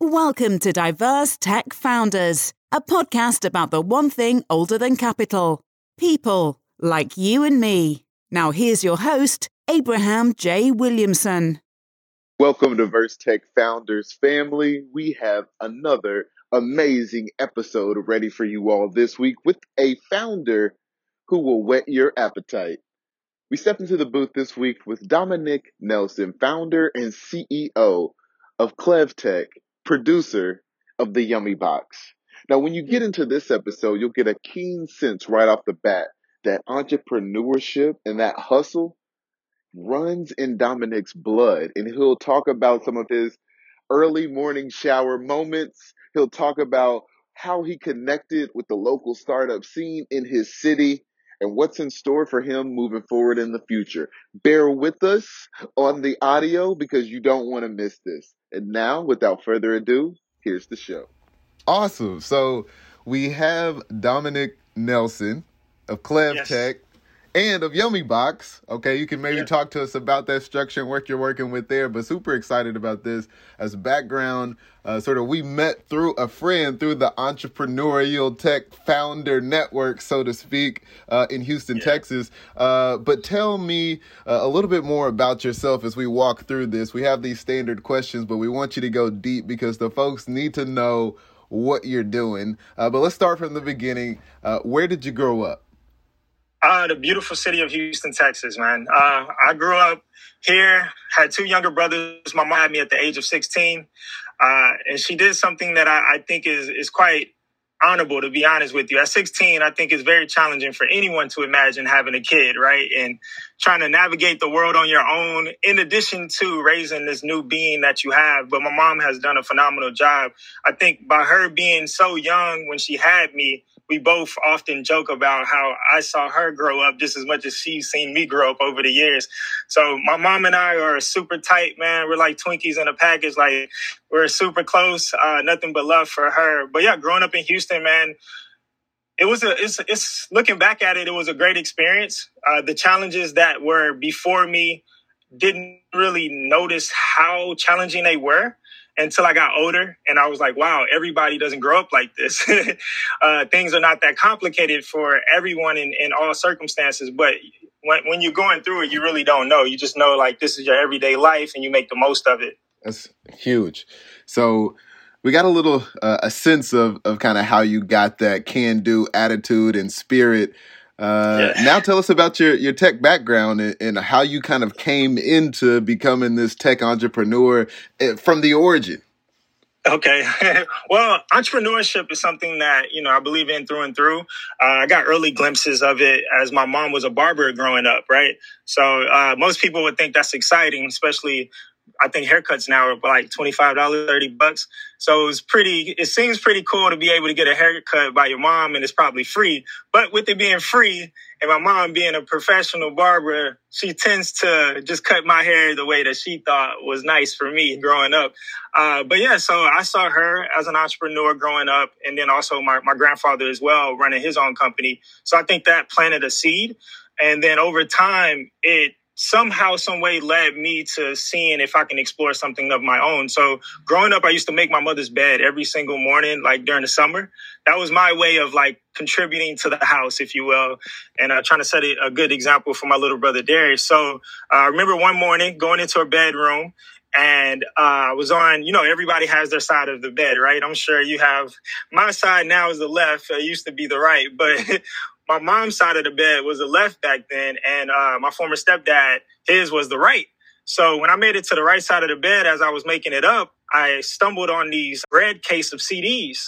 Welcome to Diverse Tech Founders, a podcast about the one thing older than capital people like you and me. Now, here's your host, Abraham J. Williamson. Welcome to Diverse Tech Founders family. We have another amazing episode ready for you all this week with a founder who will whet your appetite. We step into the booth this week with Dominic Nelson, founder and CEO of ClevTech, producer of the Yummy Box. Now, when you get into this episode, you'll get a keen sense right off the bat that entrepreneurship and that hustle runs in Dominic's blood. And he'll talk about some of his early morning shower moments. He'll talk about how he connected with the local startup scene in his city and what's in store for him moving forward in the future. Bear with us on the audio because you don't want to miss this. And now, without further ado, here's the show. Awesome. So we have Dominic Nelson of Clev yes. And of Yummy Box. Okay, you can maybe yeah. talk to us about that structure and what you're working with there. But super excited about this as background. Uh, sort of, we met through a friend through the entrepreneurial tech founder network, so to speak, uh, in Houston, yeah. Texas. Uh, but tell me uh, a little bit more about yourself as we walk through this. We have these standard questions, but we want you to go deep because the folks need to know what you're doing. Uh, but let's start from the beginning. Uh, where did you grow up? Uh, the beautiful city of Houston, Texas, man. Uh, I grew up here, had two younger brothers. My mom had me at the age of 16. Uh, and she did something that I, I, think is, is quite honorable, to be honest with you. At 16, I think it's very challenging for anyone to imagine having a kid, right? And trying to navigate the world on your own, in addition to raising this new being that you have. But my mom has done a phenomenal job. I think by her being so young when she had me, we both often joke about how I saw her grow up just as much as she's seen me grow up over the years. So my mom and I are super tight, man. We're like Twinkies in a package. Like we're super close. Uh, nothing but love for her. But yeah, growing up in Houston, man, it was a it's, it's looking back at it, it was a great experience. Uh, the challenges that were before me didn't really notice how challenging they were until I got older and I was like, wow, everybody doesn't grow up like this. uh, things are not that complicated for everyone in, in all circumstances. But when, when you're going through it, you really don't know. You just know like this is your everyday life and you make the most of it. That's huge. So we got a little uh, a sense of, of kind of how you got that can do attitude and spirit uh, yeah. Now tell us about your, your tech background and, and, how you kind of came into becoming this tech entrepreneur eh, from the origin. Okay. well, entrepreneurship is something that, you know, I believe in through and through. Uh, I got early glimpses of it as my mom was a barber growing up, right? So uh, most people would think that's exciting, especially I think haircuts now are like $25, 30 bucks. So it's pretty, it seems pretty cool to be able to get a haircut by your mom and it's probably free. But with it being free and my mom being a professional barber, she tends to just cut my hair the way that she thought was nice for me growing up. Uh, but yeah, so I saw her as an entrepreneur growing up and then also my, my grandfather as well running his own company. So I think that planted a seed. And then over time, it somehow, some way led me to seeing if I can explore something of my own. So growing up, I used to make my mother's bed every single morning, like during the summer. That was my way of like contributing to the house, if you will, and uh, trying to set a good example for my little brother Darius. So uh, I remember one morning going into her bedroom and uh, I was on, you know, everybody has their side of the bed, right? I'm sure you have my side now is the left, it used to be the right, but my mom's side of the bed was the left back then, and uh, my former stepdad, his was the right. So when I made it to the right side of the bed as I was making it up, I stumbled on these red case of CDs.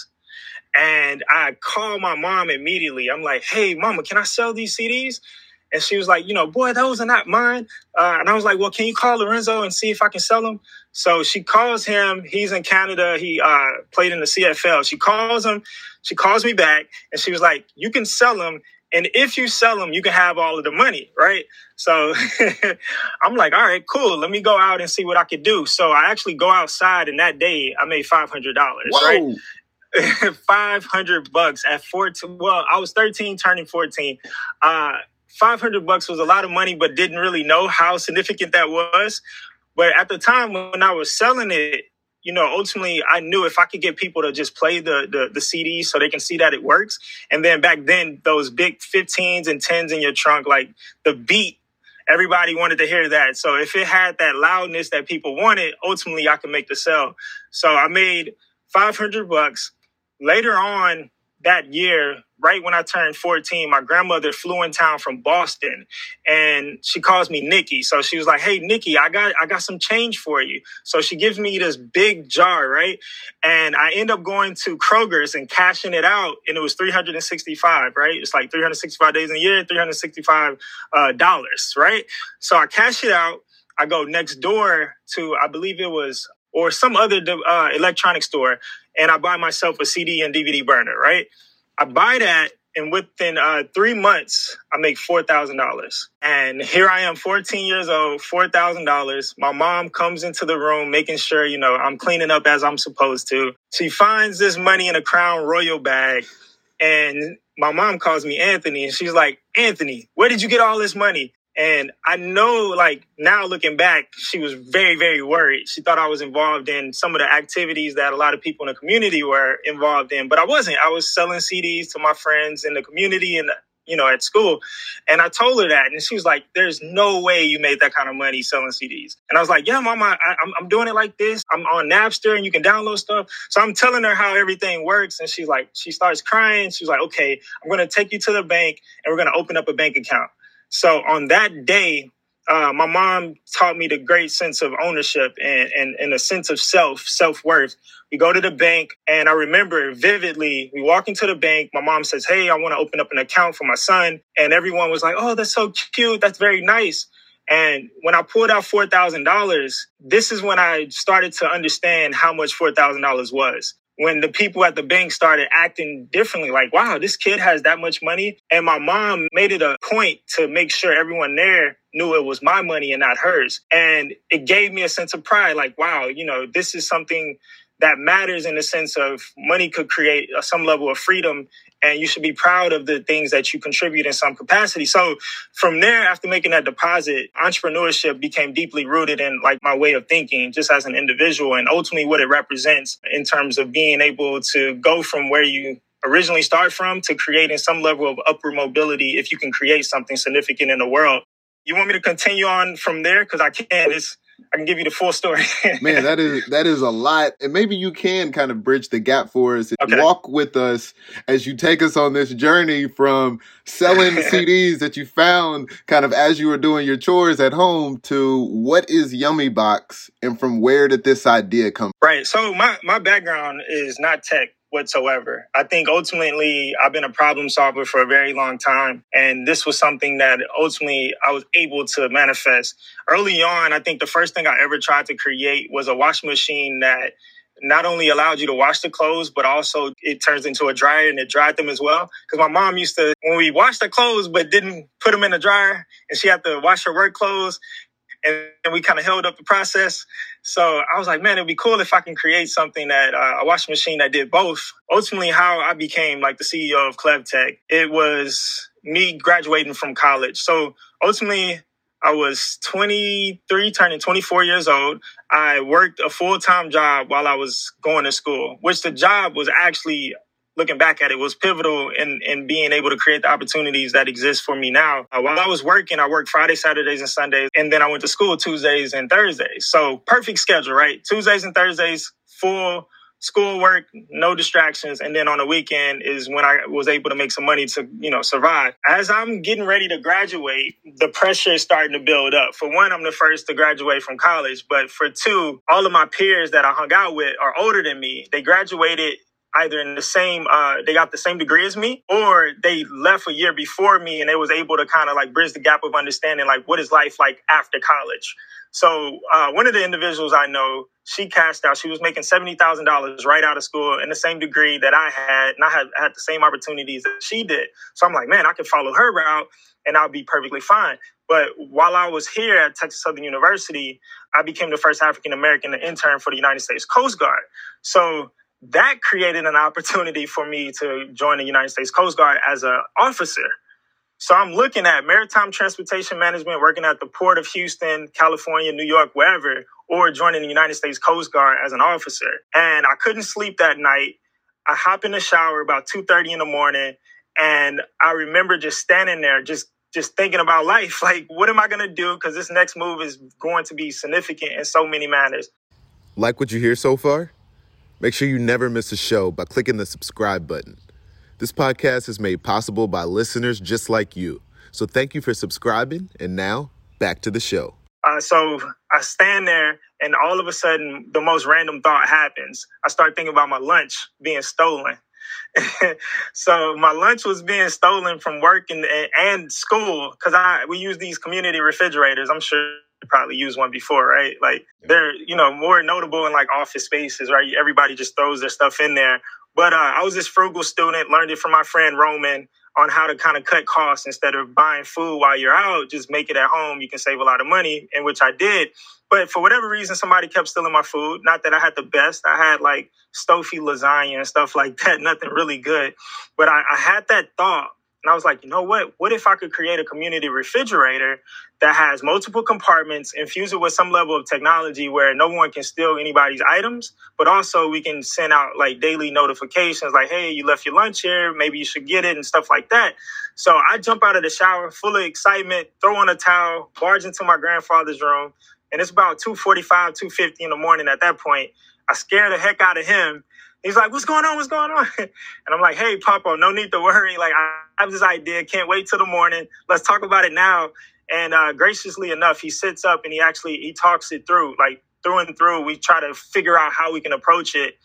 And I called my mom immediately. I'm like, hey, mama, can I sell these CDs? And she was like, you know, boy, those are not mine. Uh, and I was like, well, can you call Lorenzo and see if I can sell them? So she calls him. He's in Canada. He uh, played in the CFL. She calls him. She calls me back and she was like, you can sell them. And if you sell them, you can have all of the money, right? So I'm like, all right, cool. Let me go out and see what I could do. So I actually go outside, and that day I made five hundred dollars, right? 500 bucks at 14 well i was 13 turning 14 uh 500 bucks was a lot of money but didn't really know how significant that was but at the time when i was selling it you know, ultimately I knew if I could get people to just play the, the, the CDs so they can see that it works. And then back then, those big 15s and 10s in your trunk, like the beat, everybody wanted to hear that. So if it had that loudness that people wanted, ultimately I could make the sell. So I made 500 bucks. Later on that year, right when I turned 14, my grandmother flew in town from Boston and she calls me Nikki. So she was like, Hey, Nikki, I got, I got some change for you. So she gives me this big jar, right? And I end up going to Kroger's and cashing it out. And it was 365, right? It's like 365 days in a year, 365 uh, dollars, right? So I cash it out. I go next door to, I believe it was, or some other uh, electronic store, and I buy myself a CD and DVD burner, right? I buy that and within uh, three months, I make four thousand dollars. And here I am, fourteen years old, four thousand dollars. My mom comes into the room, making sure you know I'm cleaning up as I'm supposed to. She finds this money in a Crown Royal bag, and my mom calls me Anthony, and she's like, "Anthony, where did you get all this money?" And I know, like, now looking back, she was very, very worried. She thought I was involved in some of the activities that a lot of people in the community were involved in, but I wasn't. I was selling CDs to my friends in the community and, you know, at school. And I told her that. And she was like, there's no way you made that kind of money selling CDs. And I was like, yeah, mama, I, I'm, I'm doing it like this. I'm on Napster and you can download stuff. So I'm telling her how everything works. And she's like, she starts crying. She's like, okay, I'm going to take you to the bank and we're going to open up a bank account. So on that day, uh, my mom taught me the great sense of ownership and, and, and a sense of self, self worth. We go to the bank, and I remember vividly, we walk into the bank. My mom says, Hey, I want to open up an account for my son. And everyone was like, Oh, that's so cute. That's very nice. And when I pulled out $4,000, this is when I started to understand how much $4,000 was when the people at the bank started acting differently, like, wow, this kid has that much money. And my mom made it a point to make sure everyone there knew it was my money and not hers. And it gave me a sense of pride, like, wow, you know, this is something that matters in the sense of money could create uh, some level of freedom and you should be proud of the things that you contribute in some capacity. So from there, after making that deposit, entrepreneurship became deeply rooted in like my way of thinking just as an individual and ultimately what it represents in terms of being able to go from where you originally start from to creating some level of upward mobility if you can create something significant in the world. You want me to continue on from there? Because I can. It's I can give you the full story. Man, that is that is a lot, and maybe you can kind of bridge the gap for us. Okay. Walk with us as you take us on this journey from selling CDs that you found kind of as you were doing your chores at home to what is Yummy Box, and from where did this idea come? Right. So my my background is not tech whatsoever. I think ultimately I've been a problem solver for a very long time. And this was something that ultimately I was able to manifest. Early on, I think the first thing I ever tried to create was a washing machine that not only allowed you to wash the clothes, but also it turns into a dryer and it dried them as well. Because my mom used to, when we washed the clothes but didn't put them in the dryer and she had to wash her work clothes, and we kind of held up the process. So I was like, man, it'd be cool if I can create something that uh, a washing machine that did both. Ultimately, how I became like the CEO of Clevtech, it was me graduating from college. So ultimately, I was 23, turning 24 years old. I worked a full time job while I was going to school, which the job was actually looking back at it was pivotal in, in being able to create the opportunities that exist for me now. Uh, while I was working, I worked Friday, Saturdays, and Sundays, and then I went to school Tuesdays and Thursdays. So perfect schedule, right? Tuesdays and Thursdays, full schoolwork, no distractions. And then on the weekend is when I was able to make some money to, you know, survive. As I'm getting ready to graduate, the pressure is starting to build up. For one, I'm the first to graduate from college. But for two, all of my peers that I hung out with are older than me. They graduated either in the same uh, they got the same degree as me or they left a year before me and they was able to kind of like bridge the gap of understanding like what is life like after college. So uh, one of the individuals i know she cashed out. She was making $70000 right out of school in the same degree that i had and i had, had the same opportunities that she did. So i'm like man i can follow her route and i'll be perfectly fine. But while I was here at Texas Southern University, I became the first African American to intern for the United States Coast Guard. So that created an opportunity for me to join the United States Coast Guard as an officer. So I'm looking at maritime transportation management, working at the port of Houston, California, New York, wherever, or joining the United States Coast Guard as an officer. And I couldn't sleep that night. I hop in the shower about 2:30 in the morning, and I remember just standing there, just just thinking about life. Like, what am I gonna do? Because this next move is going to be significant in so many manners. Like what you hear so far? Make sure you never miss a show by clicking the subscribe button. This podcast is made possible by listeners just like you. So thank you for subscribing. And now, back to the show. Uh, so I stand there, and all of a sudden, the most random thought happens. I start thinking about my lunch being stolen. so my lunch was being stolen from work and, and school because I we use these community refrigerators. I'm sure probably used one before, right? Like they're you know more notable in like office spaces, right? Everybody just throws their stuff in there. But uh, I was this frugal student, learned it from my friend Roman on how to kind of cut costs instead of buying food while you're out. Just make it at home. You can save a lot of money, in which I did. But for whatever reason, somebody kept stealing my food. Not that I had the best. I had like Stouffer's lasagna and stuff like that. Nothing really good. But I, I had that thought and I was like, you know what? What if I could create a community refrigerator that has multiple compartments, infuse it with some level of technology where no one can steal anybody's items, but also we can send out like daily notifications like, hey, you left your lunch here, maybe you should get it and stuff like that. So I jump out of the shower full of excitement, throw on a towel, barge into my grandfather's room, and it's about 245, 250 in the morning at that point. I scare the heck out of him He's like, what's going on? What's going on? And I'm like, hey, Papa, no need to worry. Like, I have this idea. Can't wait till the morning. Let's talk about it now. And uh, graciously enough, he sits up and he actually he talks it through, like through and through. We try to figure out how we can approach it.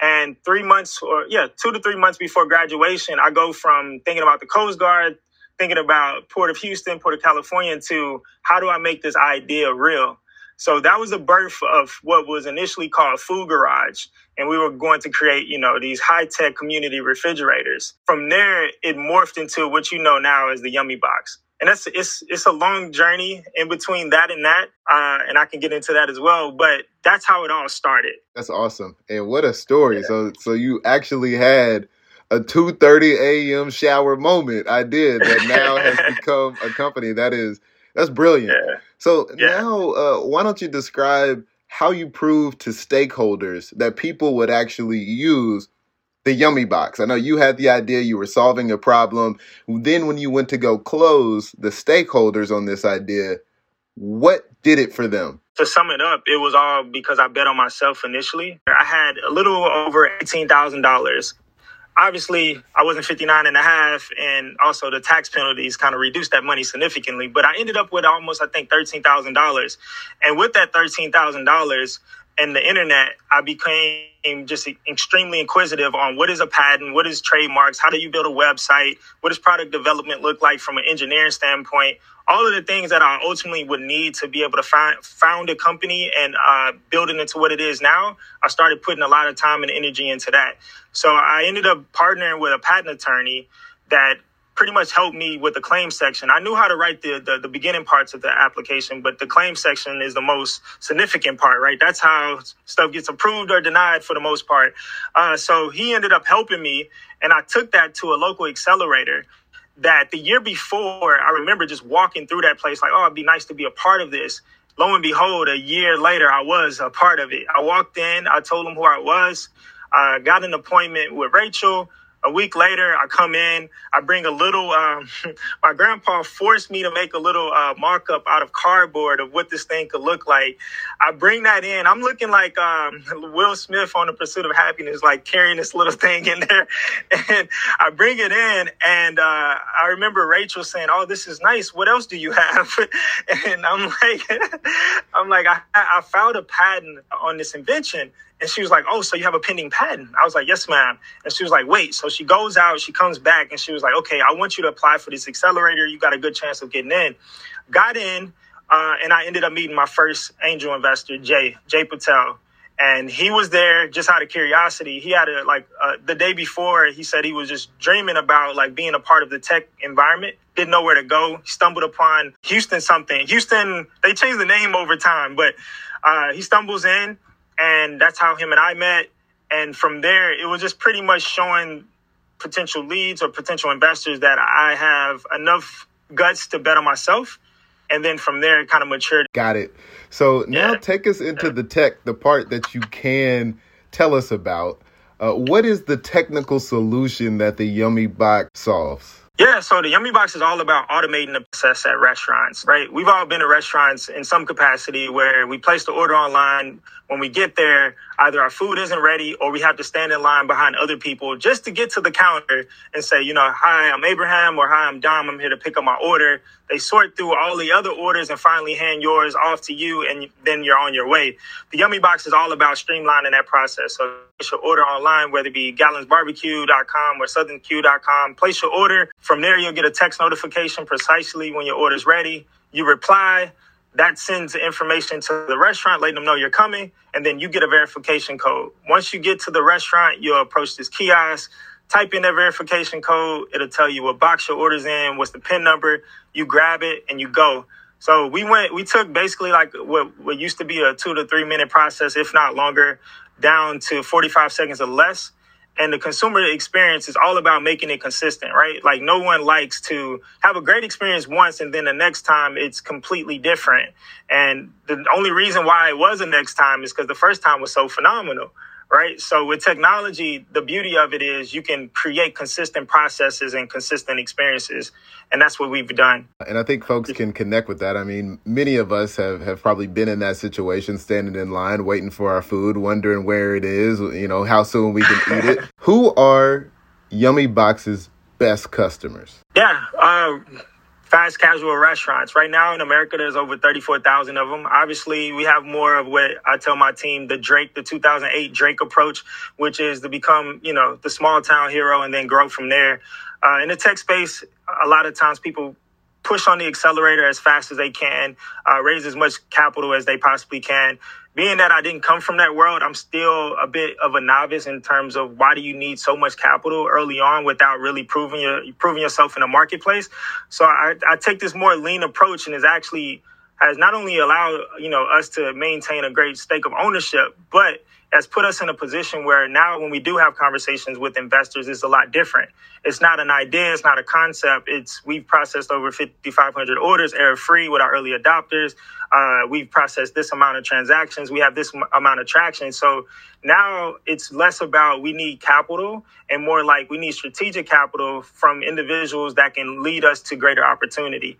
And three months, or yeah, two to three months before graduation, I go from thinking about the Coast Guard, thinking about Port of Houston, Port of California, to how do I make this idea real? So that was the birth of what was initially called Food Garage. And we were going to create, you know, these high tech community refrigerators. From there, it morphed into what you know now as the Yummy Box. And that's it's it's a long journey in between that and that, uh, and I can get into that as well. But that's how it all started. That's awesome, and what a story! Yeah. So so you actually had a 2:30 a.m. shower moment. I did that now has become a company that is that's brilliant. Yeah. So yeah. now, uh, why don't you describe how you prove to stakeholders that people would actually use the Yummy Box? I know you had the idea, you were solving a problem. Then, when you went to go close the stakeholders on this idea, what did it for them? To sum it up, it was all because I bet on myself initially. I had a little over $18,000 obviously I wasn't 59 and a half and also the tax penalties kind of reduced that money significantly, but I ended up with almost, I think, $13,000. And with that $13,000 and the internet, I became just extremely inquisitive on what is a patent, what is trademarks, how do you build a website, what does product development look like from an engineering standpoint, all of the things that I ultimately would need to be able to find, found a company and uh, build it into what it is now, I started putting a lot of time and energy into that. So I ended up partnering with a patent attorney that pretty much helped me with the claim section. I knew how to write the, the, the beginning parts of the application, but the claim section is the most significant part, right? That's how stuff gets approved or denied for the most part. Uh, so he ended up helping me, and I took that to a local accelerator that the year before, I remember just walking through that place like, oh, it'd be nice to be a part of this. Lo and behold, a year later, I was a part of it. I walked in, I told them who I was, I got an appointment with Rachel a week later, I come in, I bring a little, um, my grandpa forced me to make a little uh, mock up out of cardboard of what this thing could look like. I bring that in. I'm looking like um, Will Smith on The Pursuit of Happiness, like carrying this little thing in there. And I bring it in, and uh, I remember Rachel saying, Oh, this is nice. What else do you have? and I'm like, I'm like, I, I found a patent on this invention. And she was like, Oh, so you have a pending patent? I was like, Yes, ma'am. And she was like, Wait. So she goes out, she comes back, and she was like, Okay, I want you to apply for this accelerator. You got a good chance of getting in. Got in, uh, and I ended up meeting my first angel investor, Jay, Jay Patel. And he was there just out of curiosity. He had a like uh, the day before. He said he was just dreaming about like being a part of the tech environment. Didn't know where to go. Stumbled upon Houston something. Houston. They changed the name over time, but uh, he stumbles in and that's how him and I met. And from there, it was just pretty much showing potential leads or potential investors that I have enough guts to bet on myself. And then from there, it kind of matured. Got it. So now yeah. take us into the tech, the part that you can tell us about. Uh, what is the technical solution that the Yummy Box solves? Yeah, so the Yummy Box is all about automating the process at restaurants, right? We've all been to restaurants in some capacity where we place the order online. When we get there, either our food isn't ready or we have to stand in line behind other people just to get to the counter and say, you know, hi, I'm Abraham or hi, I'm Dom. I'm here to pick up my order. They sort through all the other orders and finally hand yours off to you, and then you're on your way. The Yummy Box is all about streamlining that process. So place your order online, whether it be gallonsbarbecue.com or southernq.com. Place your order. From there, you'll get a text notification precisely when your order's ready. You reply that sends the information to the restaurant, letting them know you're coming, and then you get a verification code. Once you get to the restaurant, you'll approach this kiosk, type in that verification code. It'll tell you what box your order's in, what's the PIN number. You grab it and you go. So we went, we took basically like what, what used to be a two to three minute process, if not longer, down to 45 seconds or less and the consumer experience is all about making it consistent, right? Like no one likes to have a great experience once and then the next time it's completely different. And the only reason why it was the next time is because the first time was so phenomenal right? So with technology, the beauty of it is you can create consistent processes and consistent experiences, and that's what we've done. And I think folks can connect with that. I mean, many of us have have probably been in that situation, standing in line, waiting for our food, wondering where it is, you know, how soon we can eat it. Who are Yummy Box's best customers? Yeah. Uh, fast casual restaurants. Right now in America, there's over 34,000 of them. Obviously, we have more of what I tell my team, the Drake, the 2008 Drake approach, which is to become, you know, the small town hero and then grow from there. Uh, in the tech space, a lot of times people push on the accelerator as fast as they can, uh, raise as much capital as they possibly can being that I didn't come from that world, I'm still a bit of a novice in terms of why do you need so much capital early on without really proving your proving yourself in the marketplace. So I, I take this more lean approach and is actually has not only allowed you know us to maintain a great stake of ownership, but has put us in a position where now when we do have conversations with investors, it's a lot different. It's not an idea, it's not a concept. It's we've processed over 5,500 orders error free with our early adopters. Uh, we've processed this amount of transactions. We have this m- amount of traction. So now it's less about we need capital and more like we need strategic capital from individuals that can lead us to greater opportunity.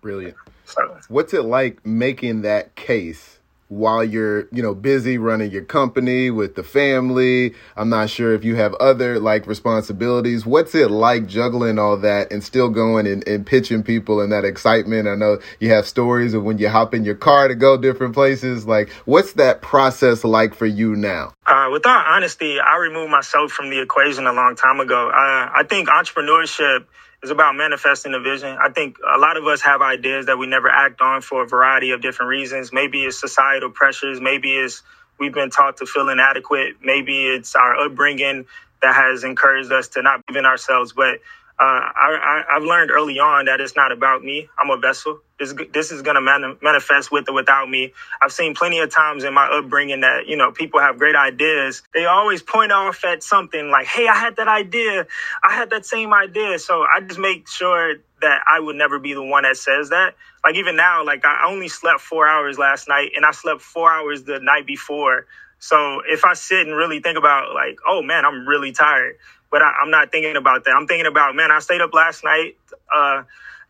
Brilliant. So, What's it like making that case while you're, you know, busy running your company with the family. I'm not sure if you have other like responsibilities. What's it like juggling all that and still going and, and pitching people and that excitement? I know you have stories of when you hop in your car to go different places. Like, what's that process like for you now? Uh, with all honesty, I removed myself from the equation a long time ago. Uh, I think entrepreneurship it's about manifesting a vision. I think a lot of us have ideas that we never act on for a variety of different reasons. Maybe it's societal pressures. Maybe it's we've been taught to feel inadequate. Maybe it's our upbringing that has encouraged us to not believe in ourselves. But uh, I, I, have learned early on that it's not about me. I'm a vessel. This this is going to mani- manifest with or without me. I've seen plenty of times in my upbringing that you know people have great ideas. They always point off at something like, "Hey, I had that idea. I had that same idea." So I just make sure that I would never be the one that says that. Like even now, like I only slept four hours last night, and I slept four hours the night before. So if I sit and really think about like, oh man, I'm really tired but I, am not thinking about that. I'm thinking about, man, I stayed up last night uh,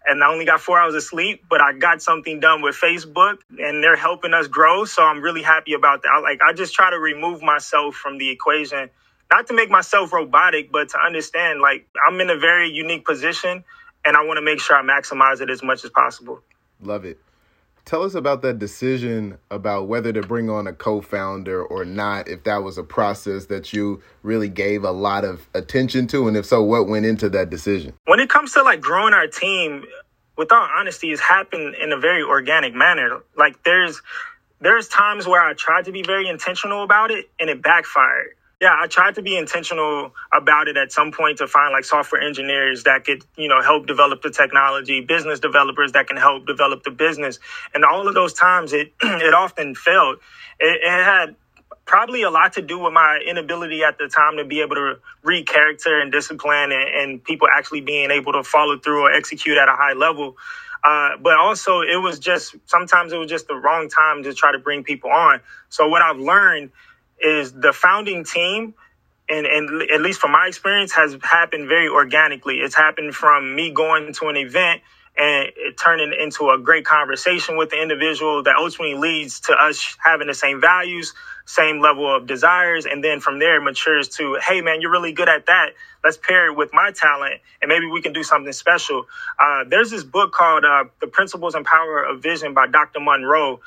and I only got four hours of sleep, but I got something done with Facebook and they're helping us grow. So I'm really happy about that. I, like, I just try to remove myself from the equation, not to make myself robotic, but to understand like I'm in a very unique position and I want to make sure I maximize it as much as possible. Love it. Tell us about that decision about whether to bring on a co-founder or not. If that was a process that you really gave a lot of attention to, and if so, what went into that decision? When it comes to like growing our team, with all honesty, it's happened in a very organic manner. Like there's there's times where I tried to be very intentional about it, and it backfired yeah, I tried to be intentional about it at some point to find like software engineers that could, you know, help develop the technology, business developers that can help develop the business. And all of those times it it often failed. It, it had probably a lot to do with my inability at the time to be able to read character and discipline and, and people actually being able to follow through or execute at a high level. Uh, but also, it was just sometimes it was just the wrong time to try to bring people on. So, what I've learned is the founding team and, and at least from my experience has happened very organically. It's happened from me going to an event and it turning into a great conversation with the individual that ultimately leads to us having the same values same level of desires and then from there matures to hey man you're really good at that. Let's pair it with my talent and maybe we can do something special. Uh, there's this book called uh, the principles and power of vision by dr Munroe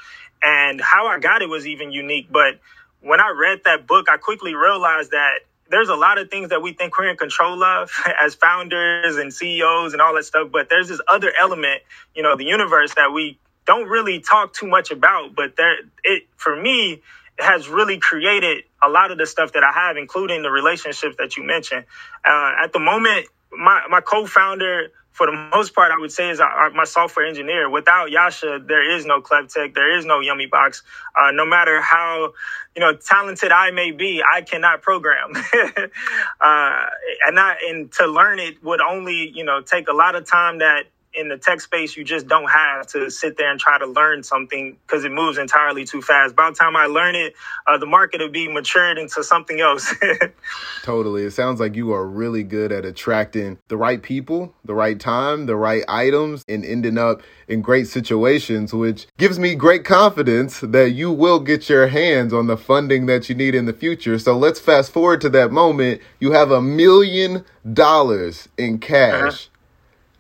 and how i got it was even unique but when I read that book, I quickly realized that there's a lot of things that we think we're in control of as founders and CEOs and all that stuff, but there's this other element, you know, the universe that we don't really talk too much about, but there it for me has really created a lot of the stuff that I have, including the relationships that you mentioned. Uh, at the moment, my my co-founder for the most part, I would say is our, my software engineer. Without Yasha, there is no Clevtech, there is no Yummy Box. Uh, no matter how you know talented I may be, I cannot program. uh, and not and to learn it would only you know take a lot of time that in the tech space, you just don't have to sit there and try to learn something because it moves entirely too fast. By the time I learn it, uh, the market will be matured into something else. totally. It sounds like you are really good at attracting the right people, the right time, the right items, and ending up in great situations, which gives me great confidence that you will get your hands on the funding that you need in the future. So let's fast forward to that moment. You have a million dollars in cash. Uh-huh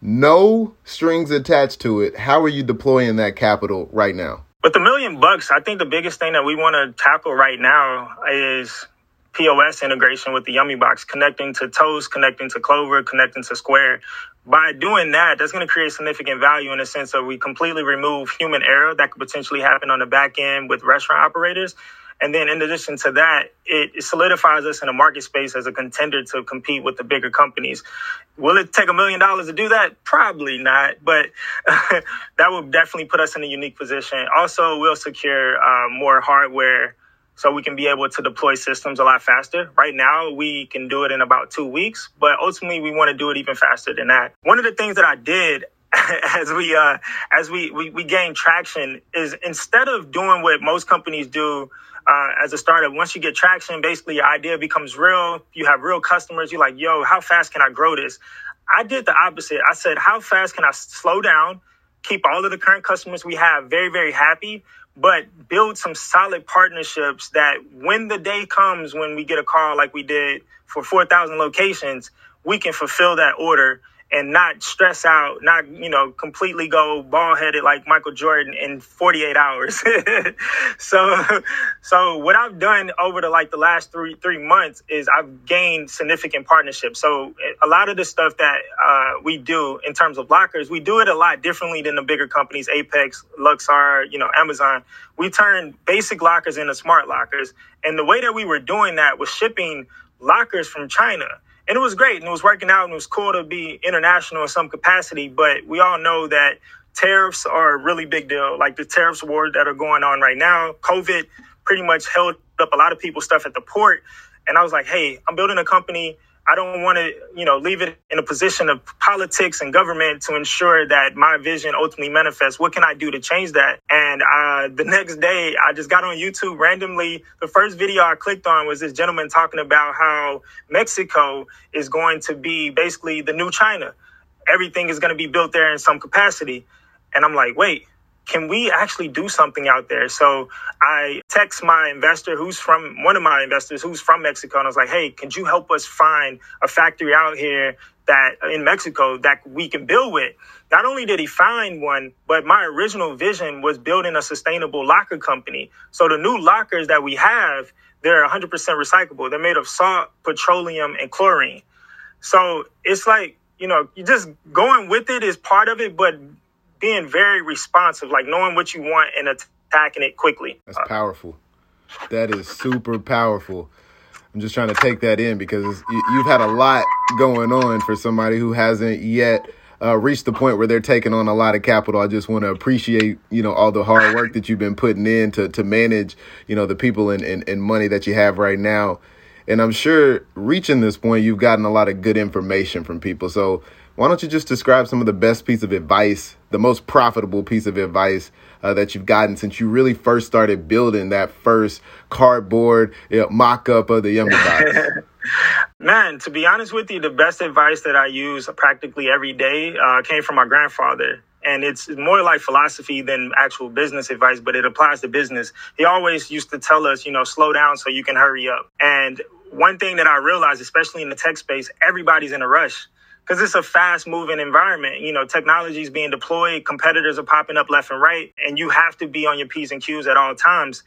no strings attached to it. How are you deploying that capital right now? With the million bucks, I think the biggest thing that we want to tackle right now is POS integration with the Yummy Box, connecting to Toast, connecting to Clover, connecting to Square. By doing that, that's going to create significant value in the sense that we completely remove human error that could potentially happen on the back end with restaurant operators and then in addition to that, it solidifies us in a market space as a contender to compete with the bigger companies. Will it take a million dollars to do that? Probably not, but that will definitely put us in a unique position. Also, we'll secure uh, more hardware so we can be able to deploy systems a lot faster. Right now, we can do it in about two weeks, but ultimately, we want to do it even faster than that. One of the things that I did as we uh, as we, we we gain traction is instead of doing what most companies do uh, as a startup, once you get traction, basically your idea becomes real. You have real customers. You're like, yo, how fast can I grow this? I did the opposite. I said, how fast can I slow down, keep all of the current customers we have very, very happy, but build some solid partnerships that when the day comes when we get a call like we did for 4,000 locations, we can fulfill that order and not stress out, not, you know, completely go ball headed like Michael Jordan in 48 hours. so, so what I've done over the like the last three, three months is I've gained significant partnerships. So a lot of the stuff that uh, we do in terms of lockers, we do it a lot differently than the bigger companies, Apex, Luxer, you know, Amazon. We turn basic lockers into smart lockers. And the way that we were doing that was shipping lockers from China and it was great and it was working out and it was cool to be international in some capacity. But we all know that tariffs are a really big deal. Like the tariffs war that are going on right now, COVID pretty much held up a lot of people's stuff at the port. And I was like, hey, I'm building a company I don't want to, you know, leave it in a position of politics and government to ensure that my vision ultimately manifests. What can I do to change that? And uh, the next day, I just got on YouTube randomly. The first video I clicked on was this gentleman talking about how Mexico is going to be basically the new China. Everything is going to be built there in some capacity. And I'm like, wait, can we actually do something out there? So I text my investor who's from one of my investors who's from Mexico. And I was like, hey, could you help us find a factory out here that in Mexico that we can build with? Not only did he find one, but my original vision was building a sustainable locker company. So the new lockers that we have, they're 100% recyclable. They're made of salt, petroleum, and chlorine. So it's like, you know, you just going with it is part of it, but being very responsive, like knowing what you want and attacking it quickly. That's powerful. That is super powerful. I'm just trying to take that in because you, have had a lot going on for somebody who hasn't yet uh, reached the point where they're taking on a lot of capital. I just want to appreciate, you know, all the hard work that you've been putting in to, to manage, you know, the people and, and, and money that you have right now. And I'm sure reaching this point, you've gotten a lot of good information from people. So why don't you just describe some of the best piece of advice, the most profitable piece of advice uh, that you've gotten since you really first started building that first cardboard you know, mock-up of the Yummy Box? Man, to be honest with you, the best advice that I use practically every day uh, came from my grandfather. And it's more like philosophy than actual business advice, but it applies to business. He always used to tell us, you know, slow down so you can hurry up. And one thing that I realized, especially in the tech space, everybody's in a rush because it's a fast moving environment. You know, technology is being deployed, competitors are popping up left and right, and you have to be on your P's and Q's at all times.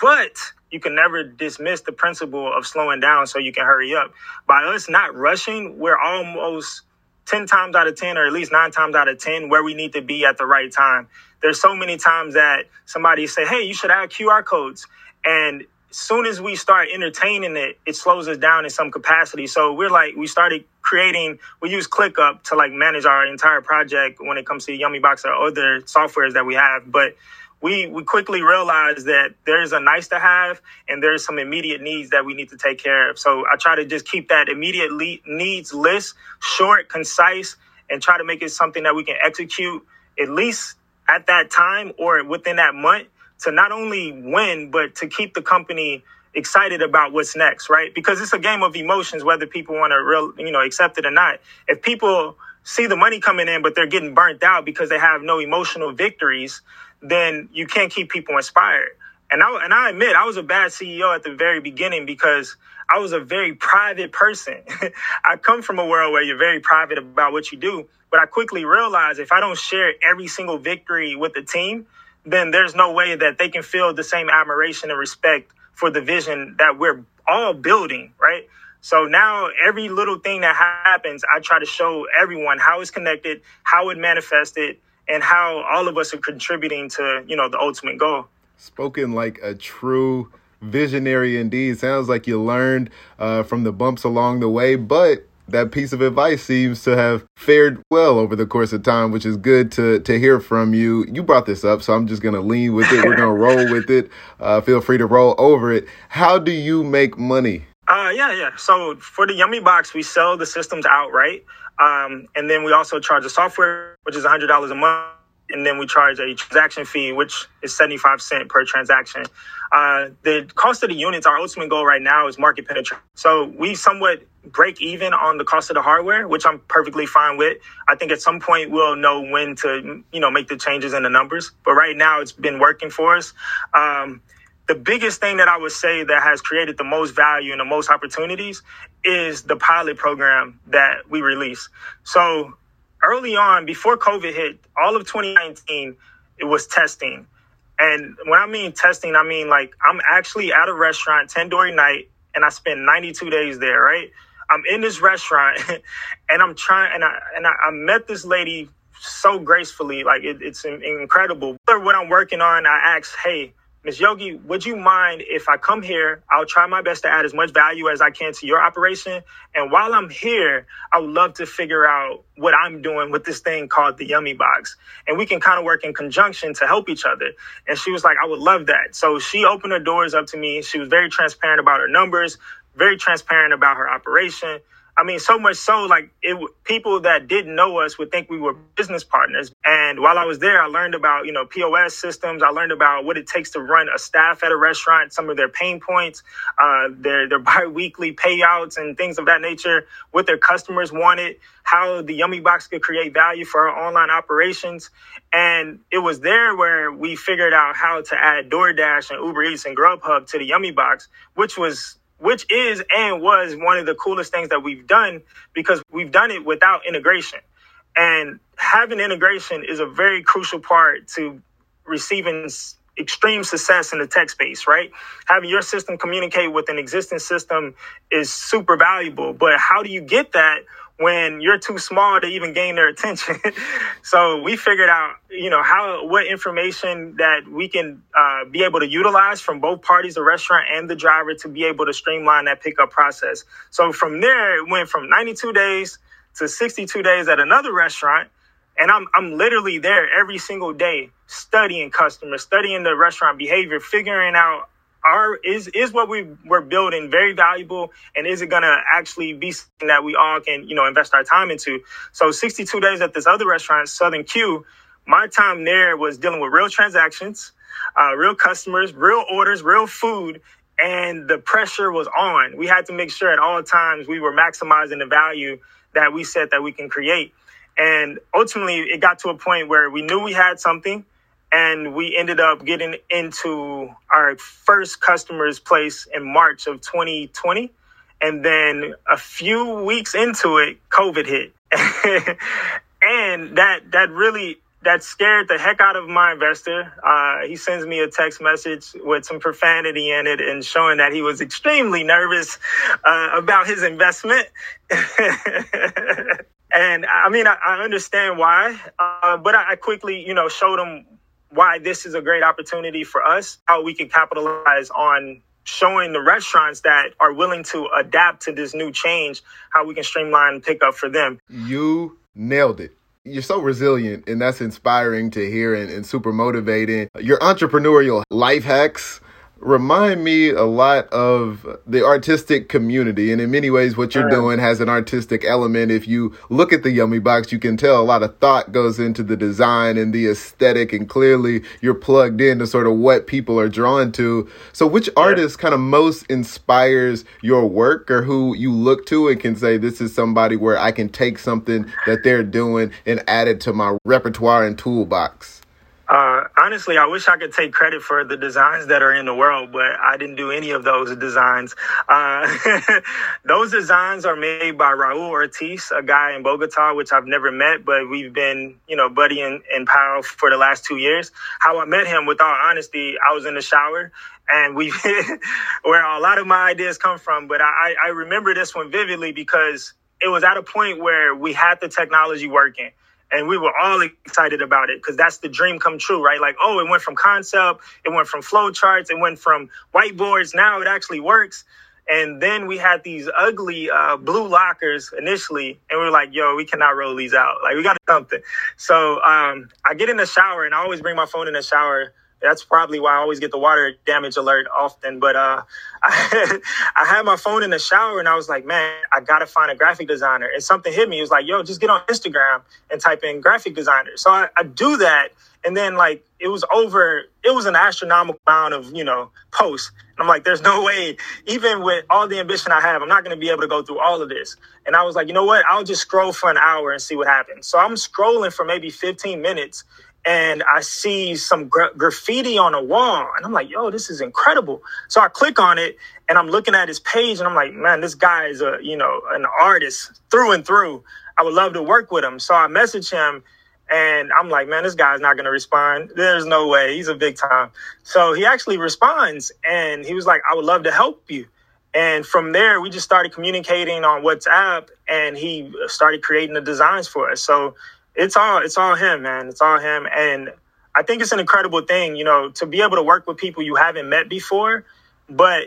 But you can never dismiss the principle of slowing down so you can hurry up. By us not rushing, we're almost 10 times out of 10, or at least nine times out of 10, where we need to be at the right time. There's so many times that somebody say, Hey, you should add QR codes. And soon as we start entertaining it, it slows us down in some capacity. So we're like, we started creating, we use ClickUp to like manage our entire project when it comes to Yummy Box or other softwares that we have. But we, we quickly realized that there's a nice to have and there's some immediate needs that we need to take care of. So I try to just keep that immediate le- needs list short, concise, and try to make it something that we can execute at least at that time or within that month to not only win, but to keep the company excited about what's next, right? Because it's a game of emotions, whether people want to real, you know, accept it or not. If people see the money coming in, but they're getting burnt out because they have no emotional victories, then you can't keep people inspired. And I, and I admit I was a bad CEO at the very beginning because I was a very private person. I come from a world where you're very private about what you do, but I quickly realized if I don't share every single victory with the team, then there's no way that they can feel the same admiration and respect for the vision that we're all building, right? So now every little thing that happens, I try to show everyone how it's connected, how it manifested, and how all of us are contributing to, you know, the ultimate goal. Spoken like a true visionary indeed. Sounds like you learned uh, from the bumps along the way, but that piece of advice seems to have fared well over the course of time, which is good to to hear from you. You brought this up, so I'm just gonna lean with it. We're gonna roll with it. Uh, feel free to roll over it. How do you make money? Uh, yeah, yeah. So for the Yummy Box, we sell the systems outright, um, and then we also charge a software, which is $100 a month and then we charge a transaction fee, which is 75 cent per transaction. Uh, the cost of the units, our ultimate goal right now is market penetration. So we somewhat break even on the cost of the hardware, which I'm perfectly fine with. I think at some point we'll know when to, you know, make the changes in the numbers. But right now it's been working for us. Um, the biggest thing that I would say that has created the most value and the most opportunities is the pilot program that we release. So early on, before COVID hit, all of 2019, it was testing. And when I mean testing, I mean like I'm actually at a restaurant, Tandoori Night, and I spent 92 days there, right? I'm in this restaurant and I'm trying, and I, and I, I met this lady so gracefully, like it, it's incredible. But what I'm working on, I asked, hey, Ms. Yogi, would you mind if I come here? I'll try my best to add as much value as I can to your operation. And while I'm here, I would love to figure out what I'm doing with this thing called the Yummy Box. And we can kind of work in conjunction to help each other. And she was like, I would love that. So she opened her doors up to me. She was very transparent about her numbers, very transparent about her operation. I mean, so much so, like it, people that didn't know us would think we were business partners. And while I was there, I learned about, you know, POS systems. I learned about what it takes to run a staff at a restaurant, some of their pain points, uh, their, their biweekly payouts and things of that nature, what their customers wanted, how the Yummy Box could create value for our online operations. And it was there where we figured out how to add DoorDash and Uber Eats and Grubhub to the Yummy Box, which was which is and was one of the coolest things that we've done because we've done it without integration. And having integration is a very crucial part to receiving extreme success in the tech space, right? Having your system communicate with an existing system is super valuable. But how do you get that when you're too small to even gain their attention. so we figured out, you know, how what information that we can uh, be able to utilize from both parties, the restaurant and the driver, to be able to streamline that pickup process. So from there, it went from 92 days to 62 days at another restaurant. And I'm I'm literally there every single day studying customers, studying the restaurant behavior, figuring out is is what we we're building very valuable and is it going to actually be something that we all can you know invest our time into? So 62 days at this other restaurant southern q my time there was dealing with real transactions uh, real customers real orders real food and the pressure was on. We had to make sure at all times we were maximizing the value that we said that we can create. And ultimately it got to a point where we knew we had something and we ended up getting into our first customer's place in March of 2020. And then a few weeks into it, COVID hit. and that that really that scared the heck out of my investor. Uh, he sends me a text message with some profanity in it and showing that he was extremely nervous uh, about his investment. and I mean, I, I understand why, uh, but I, I, quickly, you know, showed him why this is a great opportunity for us, how we can capitalize on showing the restaurants that are willing to adapt to this new change, how we can streamline pickup for them. You nailed it. You're so resilient, and that's inspiring to hear and, and super motivating. Your entrepreneurial life hacks remind me a lot of the artistic community. And in many ways, what you're doing has an artistic element. If you look at the Yummy Box, you can tell a lot of thought goes into the design and the aesthetic. And clearly, you're plugged into sort of what people are drawn to. So, which artist kind of most inspires your work or who you look to and can say, this is somebody where I can take something that they're doing and add it to my repertoire and toolbox? Uh, honestly, I wish I could take credit for the designs that are in the world, but I didn't do any of those designs. Uh, those designs are made by Raul Ortiz, a guy in Bogota, which I've never met, but we've been, you know, buddy and, pal for the last two years. How I met him, with all honesty, I was in the shower and we, where a lot of my ideas come from, but I, I remember this one vividly because it was at a point where we had the technology working and we were all excited about it because that's the dream come true, right? Like, oh, it went from concept, it went from flow charts, it went from whiteboards. Now it actually works. And then we had these ugly uh, blue lockers initially, and we were like, "Yo, we cannot roll these out. Like, we got something." So um, I get in the shower, and I always bring my phone in the shower that's probably why I always get the water damage alert often. But uh, I, I had my phone in the shower and I was like, man, I gotta find a graphic designer. And something hit me. It was like, yo, just get on Instagram and type in graphic designer. So I, I do that, and then like it was over. It was an astronomical amount of you know posts. And I'm like, there's no way, even with all the ambition I have, I'm not gonna be able to go through all of this. And I was like, you know what? I'll just scroll for an hour and see what happens. So I'm scrolling for maybe 15 minutes and I see some gra- graffiti on a wall, and I'm like, "Yo, this is incredible!" So I click on it, and I'm looking at his page, and I'm like, "Man, this guy is a you know an artist through and through. I would love to work with him." So I message him, and I'm like, "Man, this guy's not to respond. There's no way. He's a big time." So he actually responds, and he was like, "I would love to help you." And from there, we just started communicating on WhatsApp, and he started creating the designs for us. So it's all it's all him, man. It's all him, and I think it's an incredible thing, you know, to be able to work with people you haven't met before. But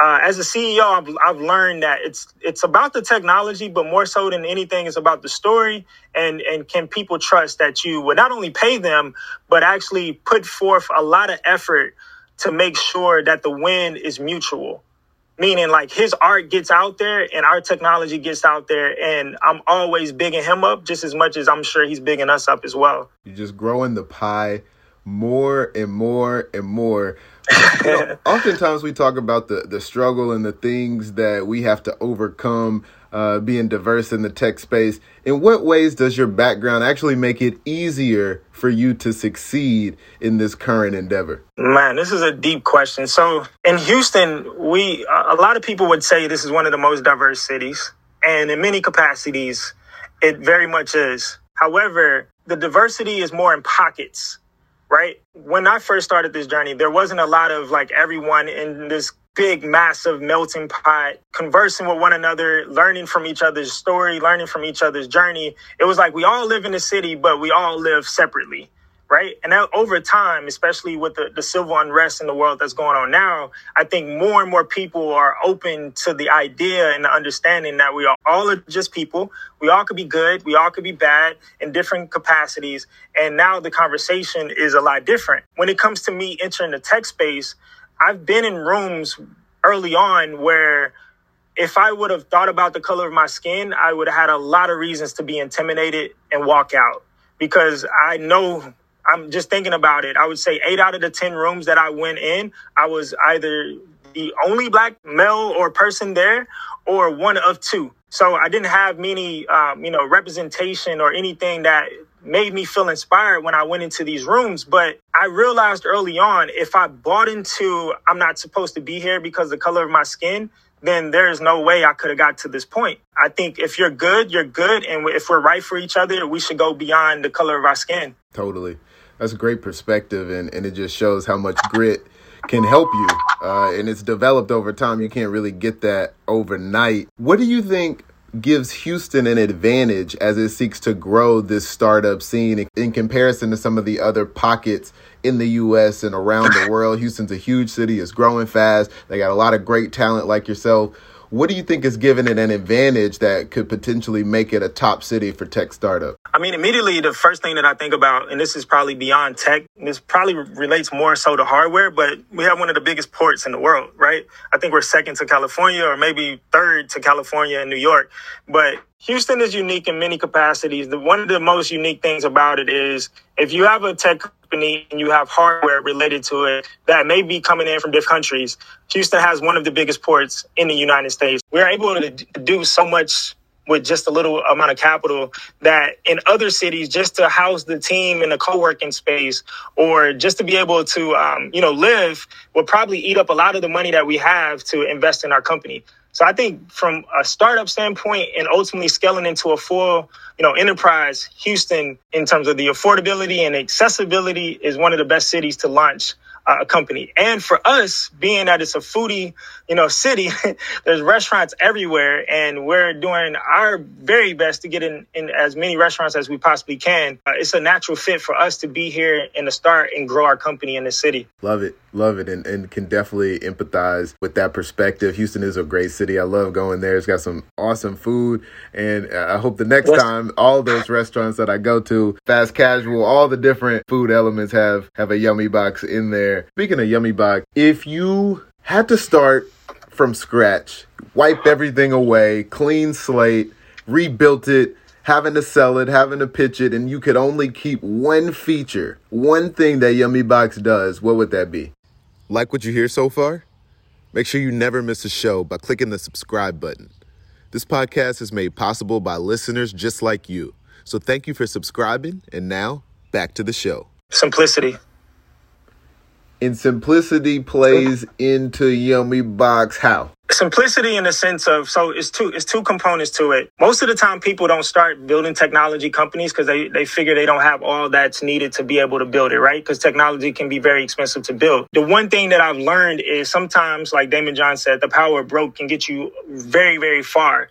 uh, as a CEO, I've, I've learned that it's it's about the technology, but more so than anything, it's about the story and and can people trust that you would not only pay them, but actually put forth a lot of effort to make sure that the win is mutual meaning like his art gets out there and our technology gets out there and i'm always bigging him up just as much as i'm sure he's bigging us up as well. You're just growing the pie more and more and more. You know, oftentimes we talk about the the struggle and the things that we have to overcome uh, being diverse in the tech space. In what ways does your background actually make it easier for you to succeed in this current endeavor? Man, this is a deep question. So in Houston, we a lot of people would say this is one of the most diverse cities, and in many capacities, it very much is. However, the diversity is more in pockets right? When I first started this journey, there wasn't a lot of like everyone in this big, massive melting pot, conversing with one another, learning from each other's story, learning from each other's journey. It was like we all live in the city, but we all live separately right? And over time, especially with the, the civil unrest in the world that's going on now, I think more and more people are open to the idea and the understanding that we are all are just people. We all could be good, we all could be bad in different capacities. And now the conversation is a lot different. When it comes to me entering the tech space, I've been in rooms early on where if I would have thought about the color of my skin, I would have had a lot of reasons to be intimidated and walk out because I know I'm just thinking about it. I would say eight out of the 10 rooms that I went in, I was either the only black male or person there or one of two. So I didn't have many, um, you know, representation or anything that made me feel inspired when I went into these rooms. But I realized early on, if I bought into I'm not supposed to be here because the color of my skin, then there is no way I could have got to this point. I think if you're good, you're good. And if we're right for each other, we should go beyond the color of our skin. Totally that's a great perspective, and, and it just shows how much grit can help you. Uh, and it's developed over time. You can't really get that overnight. What do you think gives Houston an advantage as it seeks to grow this startup scene in comparison to some of the other pockets in the US and around the world? Houston's a huge city, it's growing fast. They got a lot of great talent like yourself. What do you think is giving it an advantage that could potentially make it a top city for tech startup? I mean, immediately the first thing that I think about, and this is probably beyond tech, this probably relates more so to hardware, but we have one of the biggest ports in the world, right? I think we're second to California or maybe third to California and New York. But Houston is unique in many capacities. The, one of the most unique things about it is if you have a tech company and you have hardware related to it that may be coming in from different countries, Houston has one of the biggest ports in the United States. We're able to do so much with just a little amount of capital that in other cities just to house the team in a co-working space or just to be able to um, you know live will probably eat up a lot of the money that we have to invest in our company so I think from a startup standpoint and ultimately scaling into a full, you know, enterprise, Houston in terms of the affordability and accessibility is one of the best cities to launch uh, a company. And for us, being that it's a foodie, you know, city, there's restaurants everywhere, and we're doing our very best to get in, in as many restaurants as we possibly can. Uh, it's a natural fit for us to be here and to start and grow our company in the city. Love it, love it, and, and can definitely empathize with that perspective. Houston is a great city. I love going there. It's got some awesome food, and I hope the next What's- time all those restaurants that I go to, fast casual, all the different food elements have have a yummy box in there there. Speaking of Yummy Box, if you had to start from scratch, wipe everything away, clean slate, rebuilt it, having to sell it, having to pitch it, and you could only keep one feature, one thing that Yummy Box does, what would that be? Like what you hear so far? Make sure you never miss a show by clicking the subscribe button. This podcast is made possible by listeners just like you. So thank you for subscribing, and now back to the show. Simplicity and simplicity plays into Yummy Box how? Simplicity in the sense of so it's two it's two components to it. Most of the time people don't start building technology companies because they, they figure they don't have all that's needed to be able to build it, right? Because technology can be very expensive to build. The one thing that I've learned is sometimes, like Daymond John said, the power of broke can get you very, very far.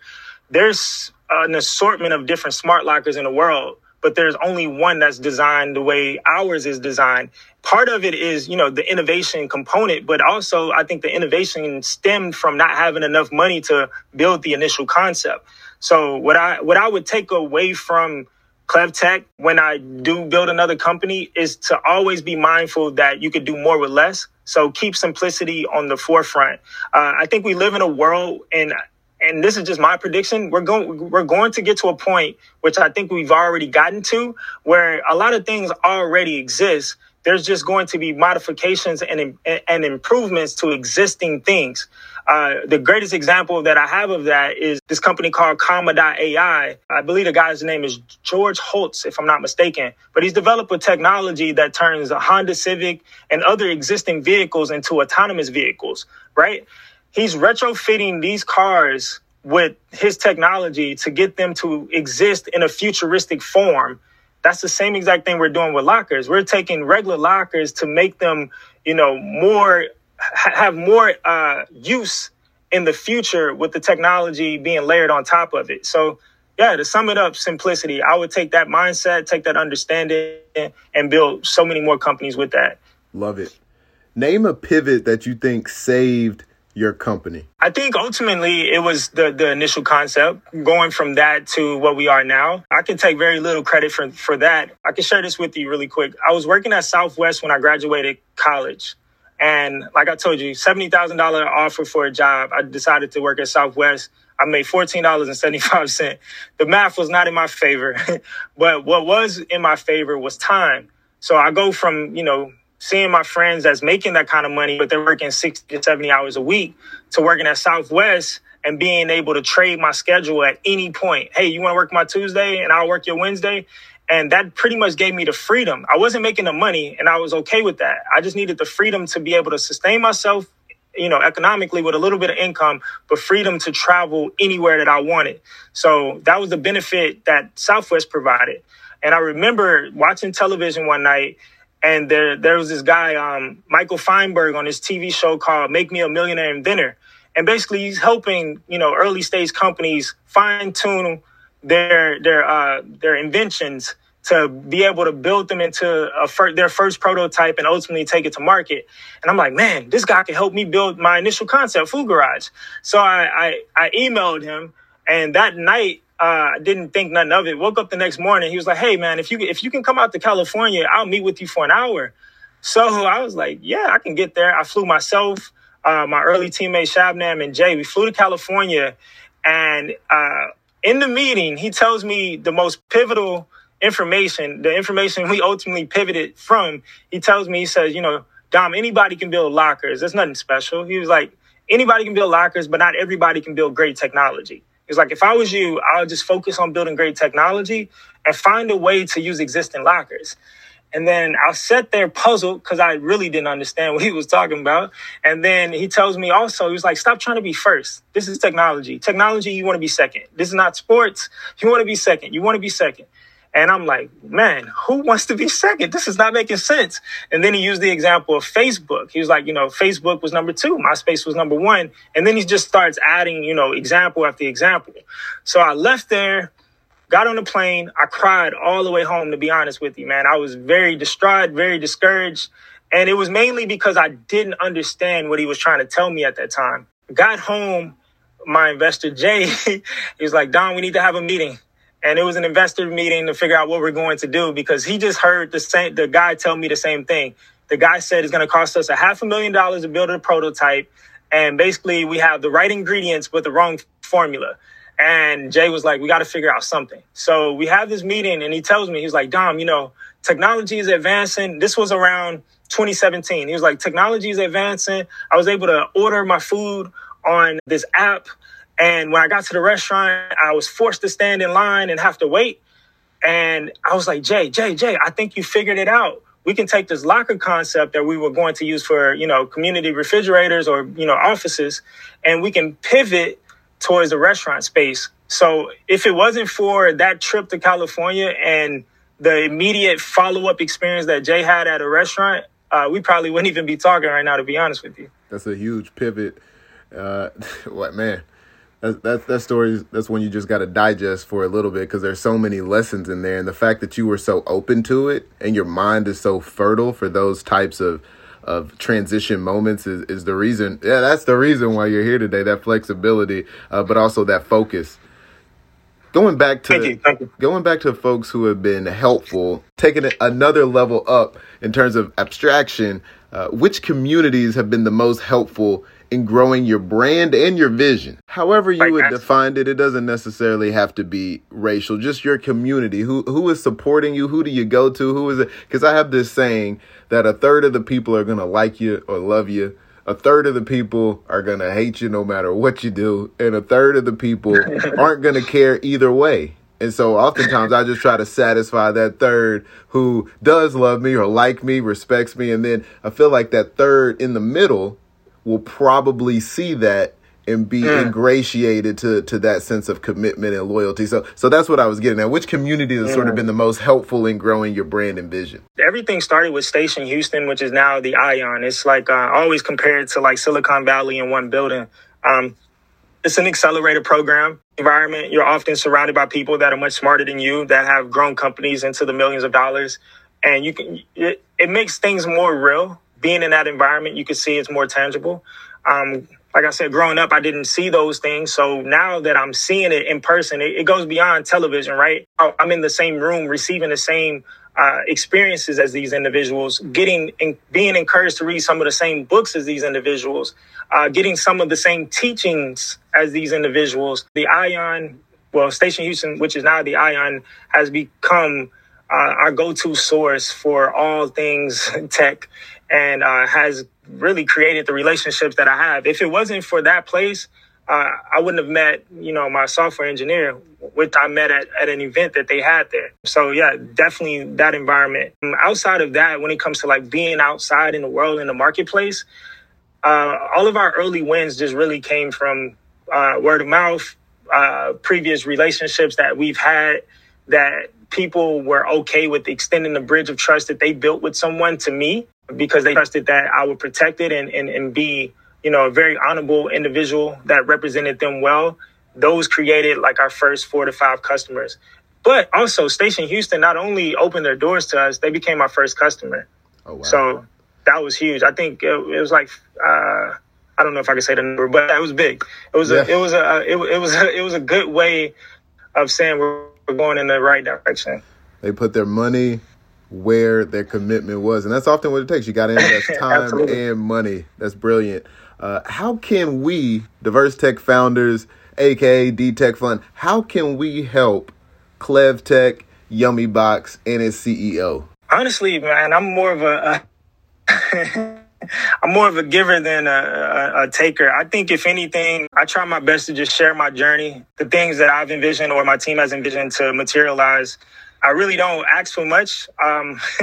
There's an assortment of different smart lockers in the world but there's only one that's designed the way ours is designed. Part of it is, you know, the innovation component, but also I think the innovation stemmed from not having enough money to build the initial concept. So what I what I would take away from ClevTech when I do build another company is to always be mindful that you could do more with less. So keep simplicity on the forefront. Uh, I think we live in a world, and and this is just my prediction, we're going we're going to get to a point which I think we've already gotten to where a lot of things already exist. There's just going to be modifications and and improvements to existing things. Uh, the greatest example that I have of that is this company called Comma.ai. I believe the guy's name is George Hotz, if I'm not mistaken. But he's developed a technology that turns a Honda Civic and other existing vehicles into autonomous vehicles, right? He's retrofitting these cars with his technology to get them to exist in a futuristic form. That's the same exact thing we're doing with lockers. We're taking regular lockers to make them, you know, more have more uh, use in the future with the technology being layered on top of it. So yeah, to sum it up, simplicity. I would take that mindset, take that understanding, and build so many more companies with that. Love it. Name a pivot that you think saved your company? I think ultimately it was the the initial concept going from that to what we are now. I can take very little credit for for that. I can share this with you really quick. I was working at Southwest when I graduated college. And like I told you, $70,000 offer for a job. I decided to work at Southwest. I made $14.75. The math was not in my favor, but what was in my favor was time. So I go from, you know, seeing my friends that's making that kind of money, but they're working 60 to 70 hours a week to working at Southwest and being able to trade my schedule at any point. Hey, you want to work my Tuesday and I'll work your Wednesday? And that pretty much gave me the freedom. I wasn't making the money and I was okay with that. I just needed the freedom to be able to sustain myself, you know, economically with a little bit of income, but freedom to travel anywhere that I wanted. So that was the benefit that Southwest provided. And I remember watching television one night and there there was this guy, um, Michael Feinberg, on his TV show called "Make Me a Millionaire Inventor," and basically he's helping you know early stage companies fine tune their their uh, their inventions to be able to build them into fir- their first prototype and ultimately take it to market. And I'm like, man, this guy can help me build my initial concept, Food Garage. So I, I, I emailed him, and that night uh, didn't think nothing of it. Woke up the next morning. He was like, "Hey, man, if you if you can come out to California, I'll meet with you for an hour." So I was like, "Yeah, I can get there." I flew myself, uh, my early teammate Shabnam and Jay. We flew to California, and uh, in the meeting, he tells me the most pivotal information, the information we ultimately pivoted from. He tells me, he says, "You know, Dom, anybody can build lockers. There's nothing special." He was like, "Anybody can build lockers, but not everybody can build great technology." It's like if I was you, I would just focus on building great technology and find a way to use existing lockers. And then I sat there puzzled because I really didn't understand what he was talking about. And then he tells me also, he was like, stop trying to be first. This is technology. Technology, you want to be second. This is not sports. You want to be second. You want to be second. And I'm like, man, who wants to be second? This is not making sense. And then he used the example of Facebook. He was like, you know, Facebook was number two, MySpace was number one. And then he just starts adding, you know, example after example. So I left there, got on the plane. I cried all the way home, to be honest with you, man. I was very distraught, very discouraged. And it was mainly because I didn't understand what he was trying to tell me at that time. Got home, my investor Jay, he was like, Dom, we need to have a meeting and it was an investor meeting to figure out what we're going to do because he just heard the same the guy tell me the same thing. The guy said it's going to cost us a half a million dollars to build a prototype, and basically we have the right ingredients but the wrong formula. And Jay was like, "We got to figure out something." So we have this meeting, and he tells me he's like, "Dom, you know, technology is advancing. This was around 2017. He was like, technology is advancing. I was able to order my food on this app and when I got to the restaurant, I was forced to stand in line and have to wait. And I was like, Jay, Jay, Jay, I think you figured it out. We can take this locker concept that we were going to use for, you know, community refrigerators or, you know, offices, and we can pivot towards the restaurant space. So if it wasn't for that trip to California and the immediate follow up experience that Jay had at a restaurant, uh, we probably wouldn't even be talking right now, to be honest with you. That's a huge pivot. Uh, what man? That that that story that's when you just got to digest for a little bit because there's so many lessons in there and the fact that you were so open to it and your mind is so fertile for those types of of transition moments is, is the reason yeah that's the reason why you're here today that flexibility uh, but also that focus going back to thank you, thank you. going back to folks who have been helpful taking it another level up in terms of abstraction uh, which communities have been the most helpful in growing your brand and your vision. However you would define it, it doesn't necessarily have to be racial. Just your community. Who who is supporting you? Who do you go to? Who is it? Because I have this saying that a third of the people are gonna like you or love you. A third of the people are gonna hate you no matter what you do, and a third of the people aren't gonna care either way. And so oftentimes I just try to satisfy that third who does love me or like me, respects me. And then I feel like that third in the middle will probably see that and be mm. ingratiated to to that sense of commitment and loyalty. So so that's what I was getting at. Which community has mm. sort of been the most helpful in growing your brand and vision? Everything started with Station Houston, which is now the Ion. It's like uh, always compared to like Silicon Valley in one building. Um, it's an accelerator program environment. You're often surrounded by people that are much smarter than you that have grown companies into the millions of dollars. And you can, it, it makes things more real. Being in that environment, you can see it's more tangible. Um, like I said, growing up, I didn't see those things. So now that I'm seeing it in person, it, it goes beyond television, right? I'm in the same room receiving the same uh, experiences as these individuals, getting and being encouraged to read some of the same books as these individuals, uh, getting some of the same teachings as these individuals. The Ion, well, Station Houston, which is now the Ion, has become uh, our go-to source for all things tech, and uh, has really created the relationships that I have. If it wasn't for that place, uh, I wouldn't have met, you know, my software engineer, which I met at, at an event that they had there. So yeah, definitely that environment. Outside of that, when it comes to like being outside in the world in the marketplace, uh, all of our early wins just really came from uh, word of mouth, uh, previous relationships that we've had that people were okay with extending the bridge of trust that they built with someone to me because they trusted that I would protect it and, and, and be you know, a very honorable individual that represented them well. Those created like our first four to five customers. But also, Station Houston not only opened their doors to us, they became our first customer. Oh, wow. So that was huge. I think it, it was like uh, I don't know if I can say the number, but it was big. It was yeah. a it was a it, it was a, it was a good way of saying we're, we're going in the right direction. They put their money where their commitment was, and that's often what it takes. You got to invest time and money. That's brilliant. Uh, how can we, Diverse Tech founders, aka D Tech Fund, how can we help Clev Tech, Yummy Box, and its CEO? Honestly, man, I'm more of a. I'm more of a giver than a, a, a, taker. I think, if anything, I try my best to just share my journey, the things that I've envisioned or my team has envisioned to materialize. I really don't ask for much. Um,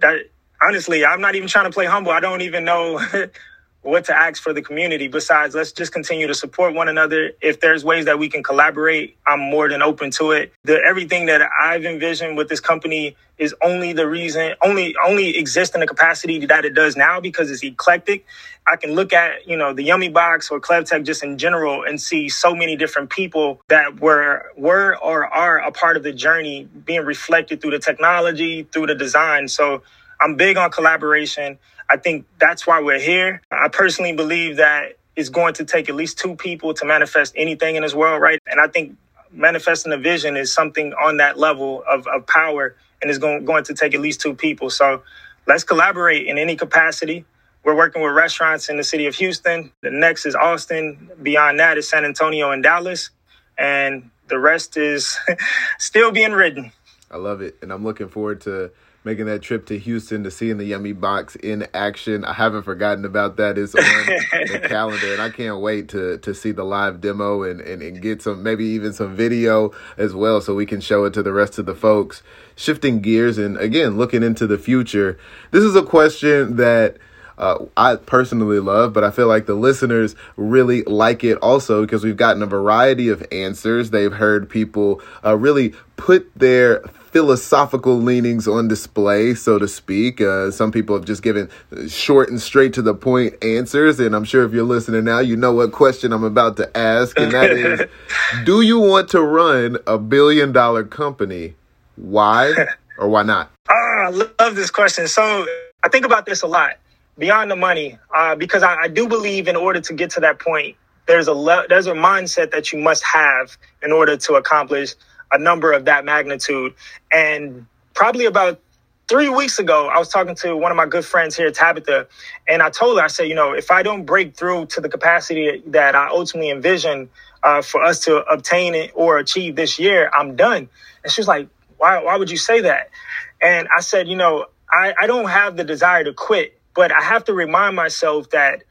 that, honestly, I'm not even trying to play humble. I don't even know what to ask for the community. Besides let's just continue to support one another. If there's ways that we can collaborate i'm more than open to it. The everything that i've envisioned with this company is only the reason only only exists in the capacity that it does now because it's eclectic. I can look at you know the yummy box or clevtech just in general and see so many different people that were were or are a part of the journey being reflected through the technology through the design. So i'm big on collaboration I think that's why we're here. I personally believe that it's going to take at least two people to manifest anything in this world, right? And I think manifesting a vision is something on that level of, of power and it's going, going to take at least two people. So let's collaborate in any capacity. We're working with restaurants in the city of Houston. The next is Austin. Beyond that is San Antonio and Dallas. And the rest is still being written. I love it. And I'm looking forward to making that trip to Houston to seeing the Yummy Box in action. I haven't forgotten about that. It's on the calendar, and I can't wait to to see the live demo and, and, and get some maybe even some video as well, so we can show it to the rest of the folks. Shifting gears and again looking into the future. This is a question that. Uh, I personally love, but I feel like the listeners really like it also because we've gotten a variety of answers. They've heard people uh, really put their philosophical leanings on display, so to speak. Uh, some people have just given short and straight to the point answers, and I'm sure if you're listening now, you know what question I'm about to ask, and that is Do you want to run a billion dollar company? Why or why not? Ah, I love this question. So I think about this a lot beyond the money, uh, because I, I do believe in order to get to that point, there's a le- there's a mindset that you must have in order to accomplish a number of that magnitude. And probably about three weeks ago, I was talking to one of my good friends here, Tabitha, and I told her, I said, you know, if I don't break through to the capacity that I ultimately envision uh, for us to obtain it or achieve this year, I'm done. And she was like, why, why would you say that? And I said, you know, I, I don't have the desire to quit, but I have to remind myself that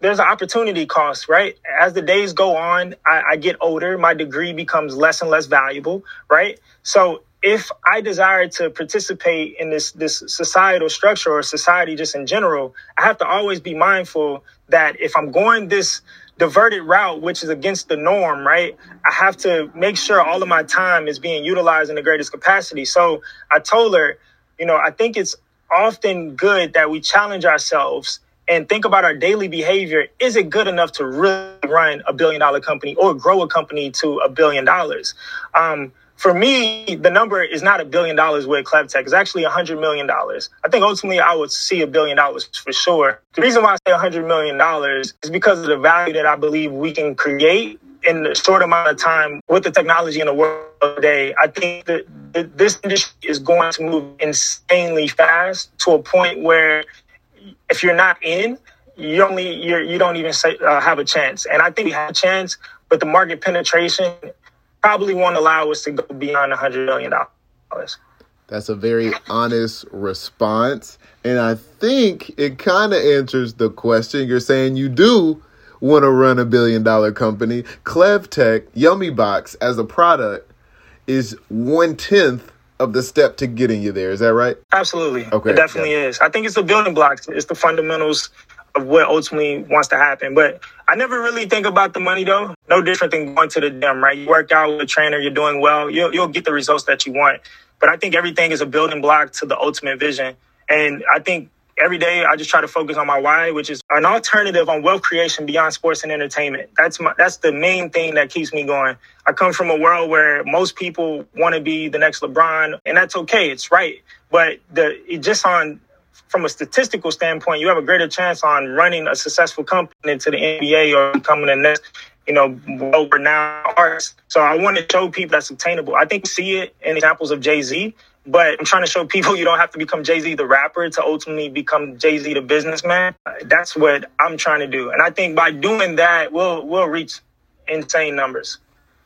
there's an opportunity cost, right? As the days go on, I, I, get older, my degree becomes less and less valuable, right? So if I desire to participate in this this societal structure or society just in general, I have to always be mindful that if I'm going this diverted route, which is against the norm, right? I have to make sure all of my time is being utilized in the greatest capacity. So I told her, you know, I think it's often good that we challenge ourselves and think about our daily behavior. Is it good enough to really run a billion dollar company or grow a company to a billion dollars? Um, for me, the number is not a billion dollars with Clevtech. It's actually a hundred million dollars. I think ultimately I would see a billion dollars for sure. The reason why I say a hundred million dollars is because of the value that I believe we can create in a short amount of time with the technology in the world today. I think that this industry is going to move insanely fast to a point where if you're not in, you only you're, you don't even say, uh, have a chance. And I think we have a chance, but the market penetration probably won't allow us to go beyond hundred million dollars. That's a very honest response. And I think it kind of answers the question. You're saying you do want to run a billion dollar company. Clevtech, Yummy Box as a product is one tenth of the step to getting you there. Is that right? Absolutely. Okay. It definitely yeah. is. I think it's the building blocks. It's the fundamentals of what ultimately wants to happen. But I never really think about the money though. No different than going to the gym, right? You work out with a trainer, you're doing well, you'll, you'll get the results that you want. But I think everything is a building block to the ultimate vision. And I think every day I just try to focus on my why, which is an alternative on wealth creation beyond sports and entertainment. That's my that's the main thing that keeps me going. I come from a world where most people want to be the next LeBron, and that's okay. It's right. But the it just on from a statistical standpoint, you have a greater chance on running a successful company to the NBA or becoming the next, you know, world-renowned artist. So I want to show people that's attainable. I think we see it in examples of Jay Z, but I'm trying to show people you don't have to become Jay Z the rapper to ultimately become Jay Z the businessman. That's what I'm trying to do, and I think by doing that, we'll we'll reach insane numbers.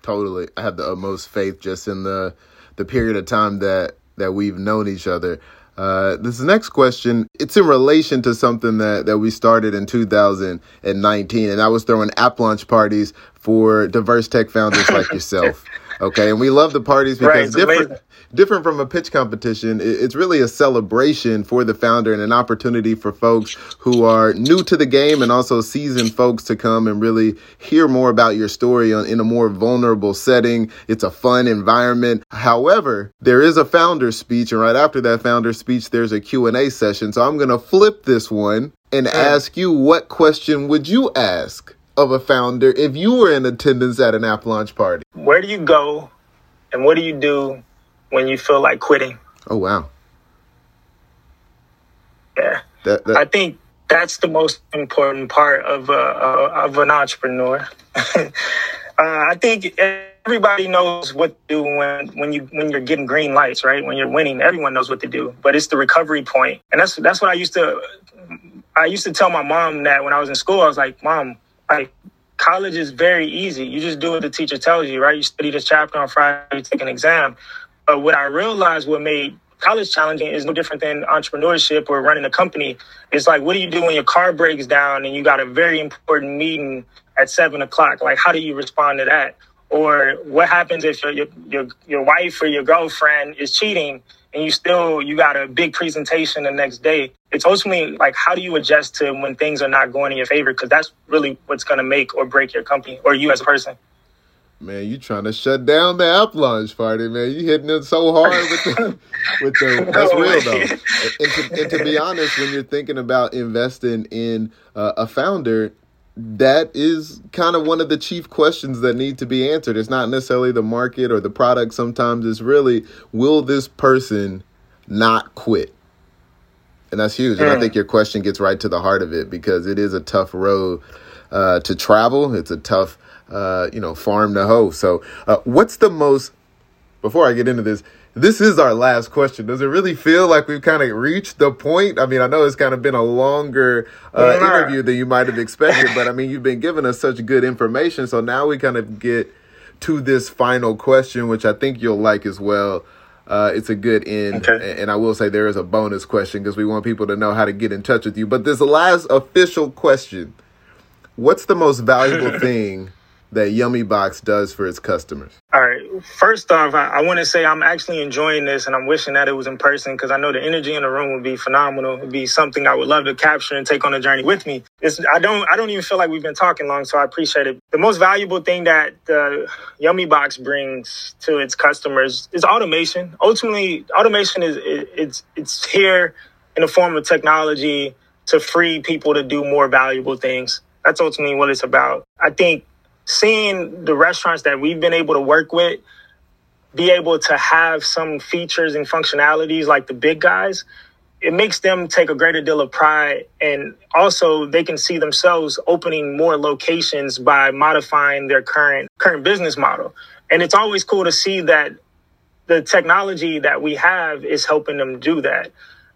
Totally, I have the utmost faith just in the the period of time that that we've known each other. Uh, this next question, it's in relation to something that, that we started in 2019, and I was throwing app launch parties for diverse tech founders like yourself. Okay, and we love the parties because right, different amazing different from a pitch competition. It's really a celebration for the founder and an opportunity for folks who are new to the game and also seasoned folks to come and really hear more about your story in a more vulnerable setting. It's a fun environment. However, there is a founder speech and right after that founder speech, there's a Q&A session. So I'm going to flip this one and ask you what question would you ask of a founder if you were in attendance at an app launch party? Where do you go and what do you do when you feel like quitting. Oh wow. Yeah. That, that... I think that's the most important part of uh, uh of an entrepreneur. uh, I think everybody knows what to do when when you when you're getting green lights, right? When you're winning, everyone knows what to do. But it's the recovery point, and that's that's what I used to. I used to tell my mom that when I was in school, I was like, "Mom, like college is very easy. You just do what the teacher tells you, right? You study this chapter on Friday, you take an exam. But what I realized what made college challenging is no different than entrepreneurship or running a company. It's like, what do you do when your car breaks down and you got a very important meeting at seven o'clock? Like, how do you respond to that? Or what happens if your, your, your wife or your girlfriend is cheating and you still, you got a big presentation the next day? It's ultimately like, how do you adjust to when things are not going in your favor? Cause that's really what's going to make or break your company or you as a person. Man, you trying to shut down the app launch party, man. You hitting it so hard with the with the that's real though. And to, and to be honest, when you're thinking about investing in uh, a founder, that is kind of one of the chief questions that need to be answered. It's not necessarily the market or the product. Sometimes it's really, will this person not quit? And that's huge. And I hmm. think your question gets right to the heart of it because it is a tough road uh, to travel. It's a tough uh, you know, farm to hoe. So, uh, what's the most, before I get into this, this is our last question. Does it really feel like we've kind of reached the point? I mean, I know it's kind of been a longer uh, interview than you might have expected, but I mean, you've been giving us such good information. So now we kind of get to this final question, which I think you'll like as well. Uh, it's a good end. Okay. And I will say there is a bonus question because we want people to know how to get in touch with you. But this last official question What's the most valuable thing that Yummy Box does for its customers? All right. First off, I, I want to say I'm actually enjoying this and I'm wishing that it was in person because I know the energy in the room would be phenomenal. It'd be something I would love to capture and take on a journey with me. It's, I don't I don't even feel like we've been talking long, so I appreciate it. The most valuable thing that the Yummy Box brings to its customers is automation. Ultimately, automation is it, it's it's here in the form of technology to free people to do more valuable things. That's ultimately what it's about. I think seeing the restaurants that we've been able to work with be able to have some features and functionalities like the big guys, it makes them take a greater deal of pride. And also they can see themselves opening more locations by modifying their current current business model. And it's always cool to see that the technology that we have is helping them do that.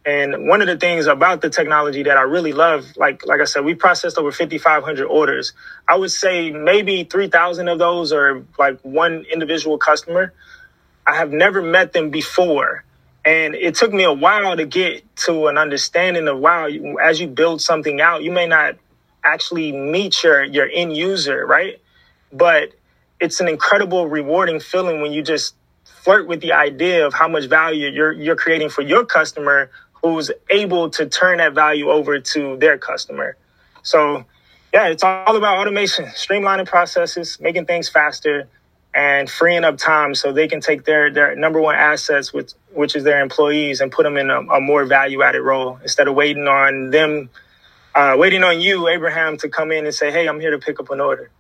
And one of the things about the technology that I really love, like like I said, we processed over 5,500 orders. I would say maybe 3,000 of those are like one individual customer. I have never met them before, and it took me a while to get to an understanding of wow. As you build something out, you may not actually meet your your end user, right? But it's an incredible, rewarding feeling when you just flirt with the idea of how much value you're you're creating for your customer who's able to turn that value over to their customer. So, yeah, it's all about automation, streamlining processes, making things faster, and freeing up time so they can take their their number one assets, which which is their employees, and put them in a, a more value added role instead of waiting on them, uh, waiting on you, Abraham, to come in and say, "Hey, I'm here to pick up an order."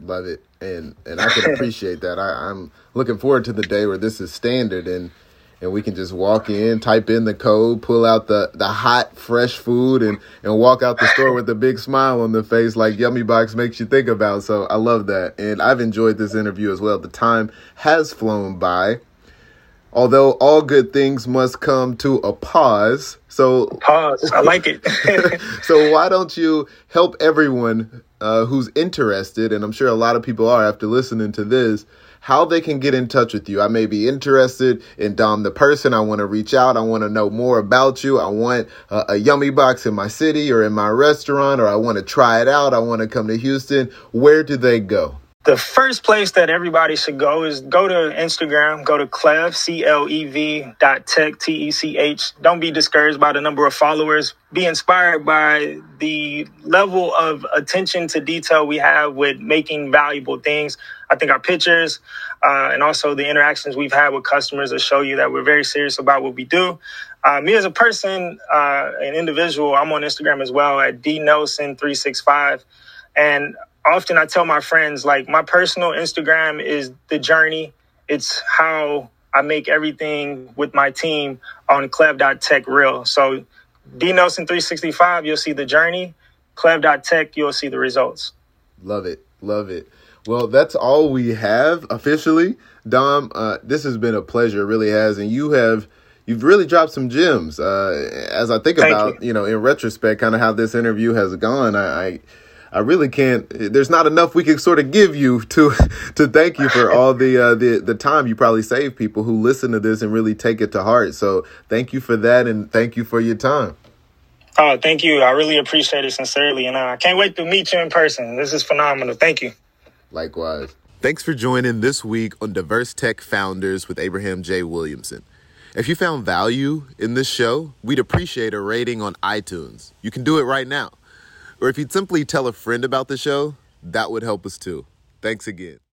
Love it, and and I can appreciate that. I, I'm looking forward to the day where this is standard and and we can just walk in, type in the code, pull out the, the hot, fresh food, and, and walk out the store with a big smile on the face like Yummy Box makes you think about. So I love that. And I've enjoyed this interview as well. The time has flown by. Although all good things must come to a pause. So pause. I like it. so why don't you help everyone uh, who's interested, and I'm sure a lot of people are after listening to this, how they can get in touch with you. I may be interested in Dom the person. I want to reach out. I want to know more about you. I want a, a yummy box in my city or in my restaurant, or I want to try it out. I want to come to Houston. Where do they go? The first place that everybody should go is go to Instagram, go to Clev, C L E V dot tech, T E C H. Don't be discouraged by the number of followers. Be inspired by the level of attention to detail we have with making valuable things. I think our pictures uh, and also the interactions we've had with customers will show you that we're very serious about what we do. Uh, me as a person, uh, an individual, I'm on Instagram as well at D Nelson365. And often I tell my friends, like, my personal Instagram is the journey. It's how I make everything with my team on clev.tech real. So D Nelson 365, you'll see the journey. Clev.tech, you'll see the results. Love it. Love it. Well, that's all we have officially. Dom, uh, this has been a pleasure. It really has. And you have you've really dropped some gems. Uh, as I think Thank about, you. you. know, in retrospect, kind of how this interview has gone, I, I I really can't. There's not enough we can sort of give you to to thank you for all the uh, the the time you probably save people who listen to this and really take it to heart. So thank you for that, and thank you for your time. Oh, thank you. I really appreciate it sincerely, and I can't wait to meet you in person. This is phenomenal. Thank you. Likewise. Thanks for joining this week on Diverse Tech Founders with Abraham J. Williamson. If you found value in this show, we'd appreciate a rating on iTunes. You can do it right now. Or if you'd simply tell a friend about the show, that would help us too. Thanks again.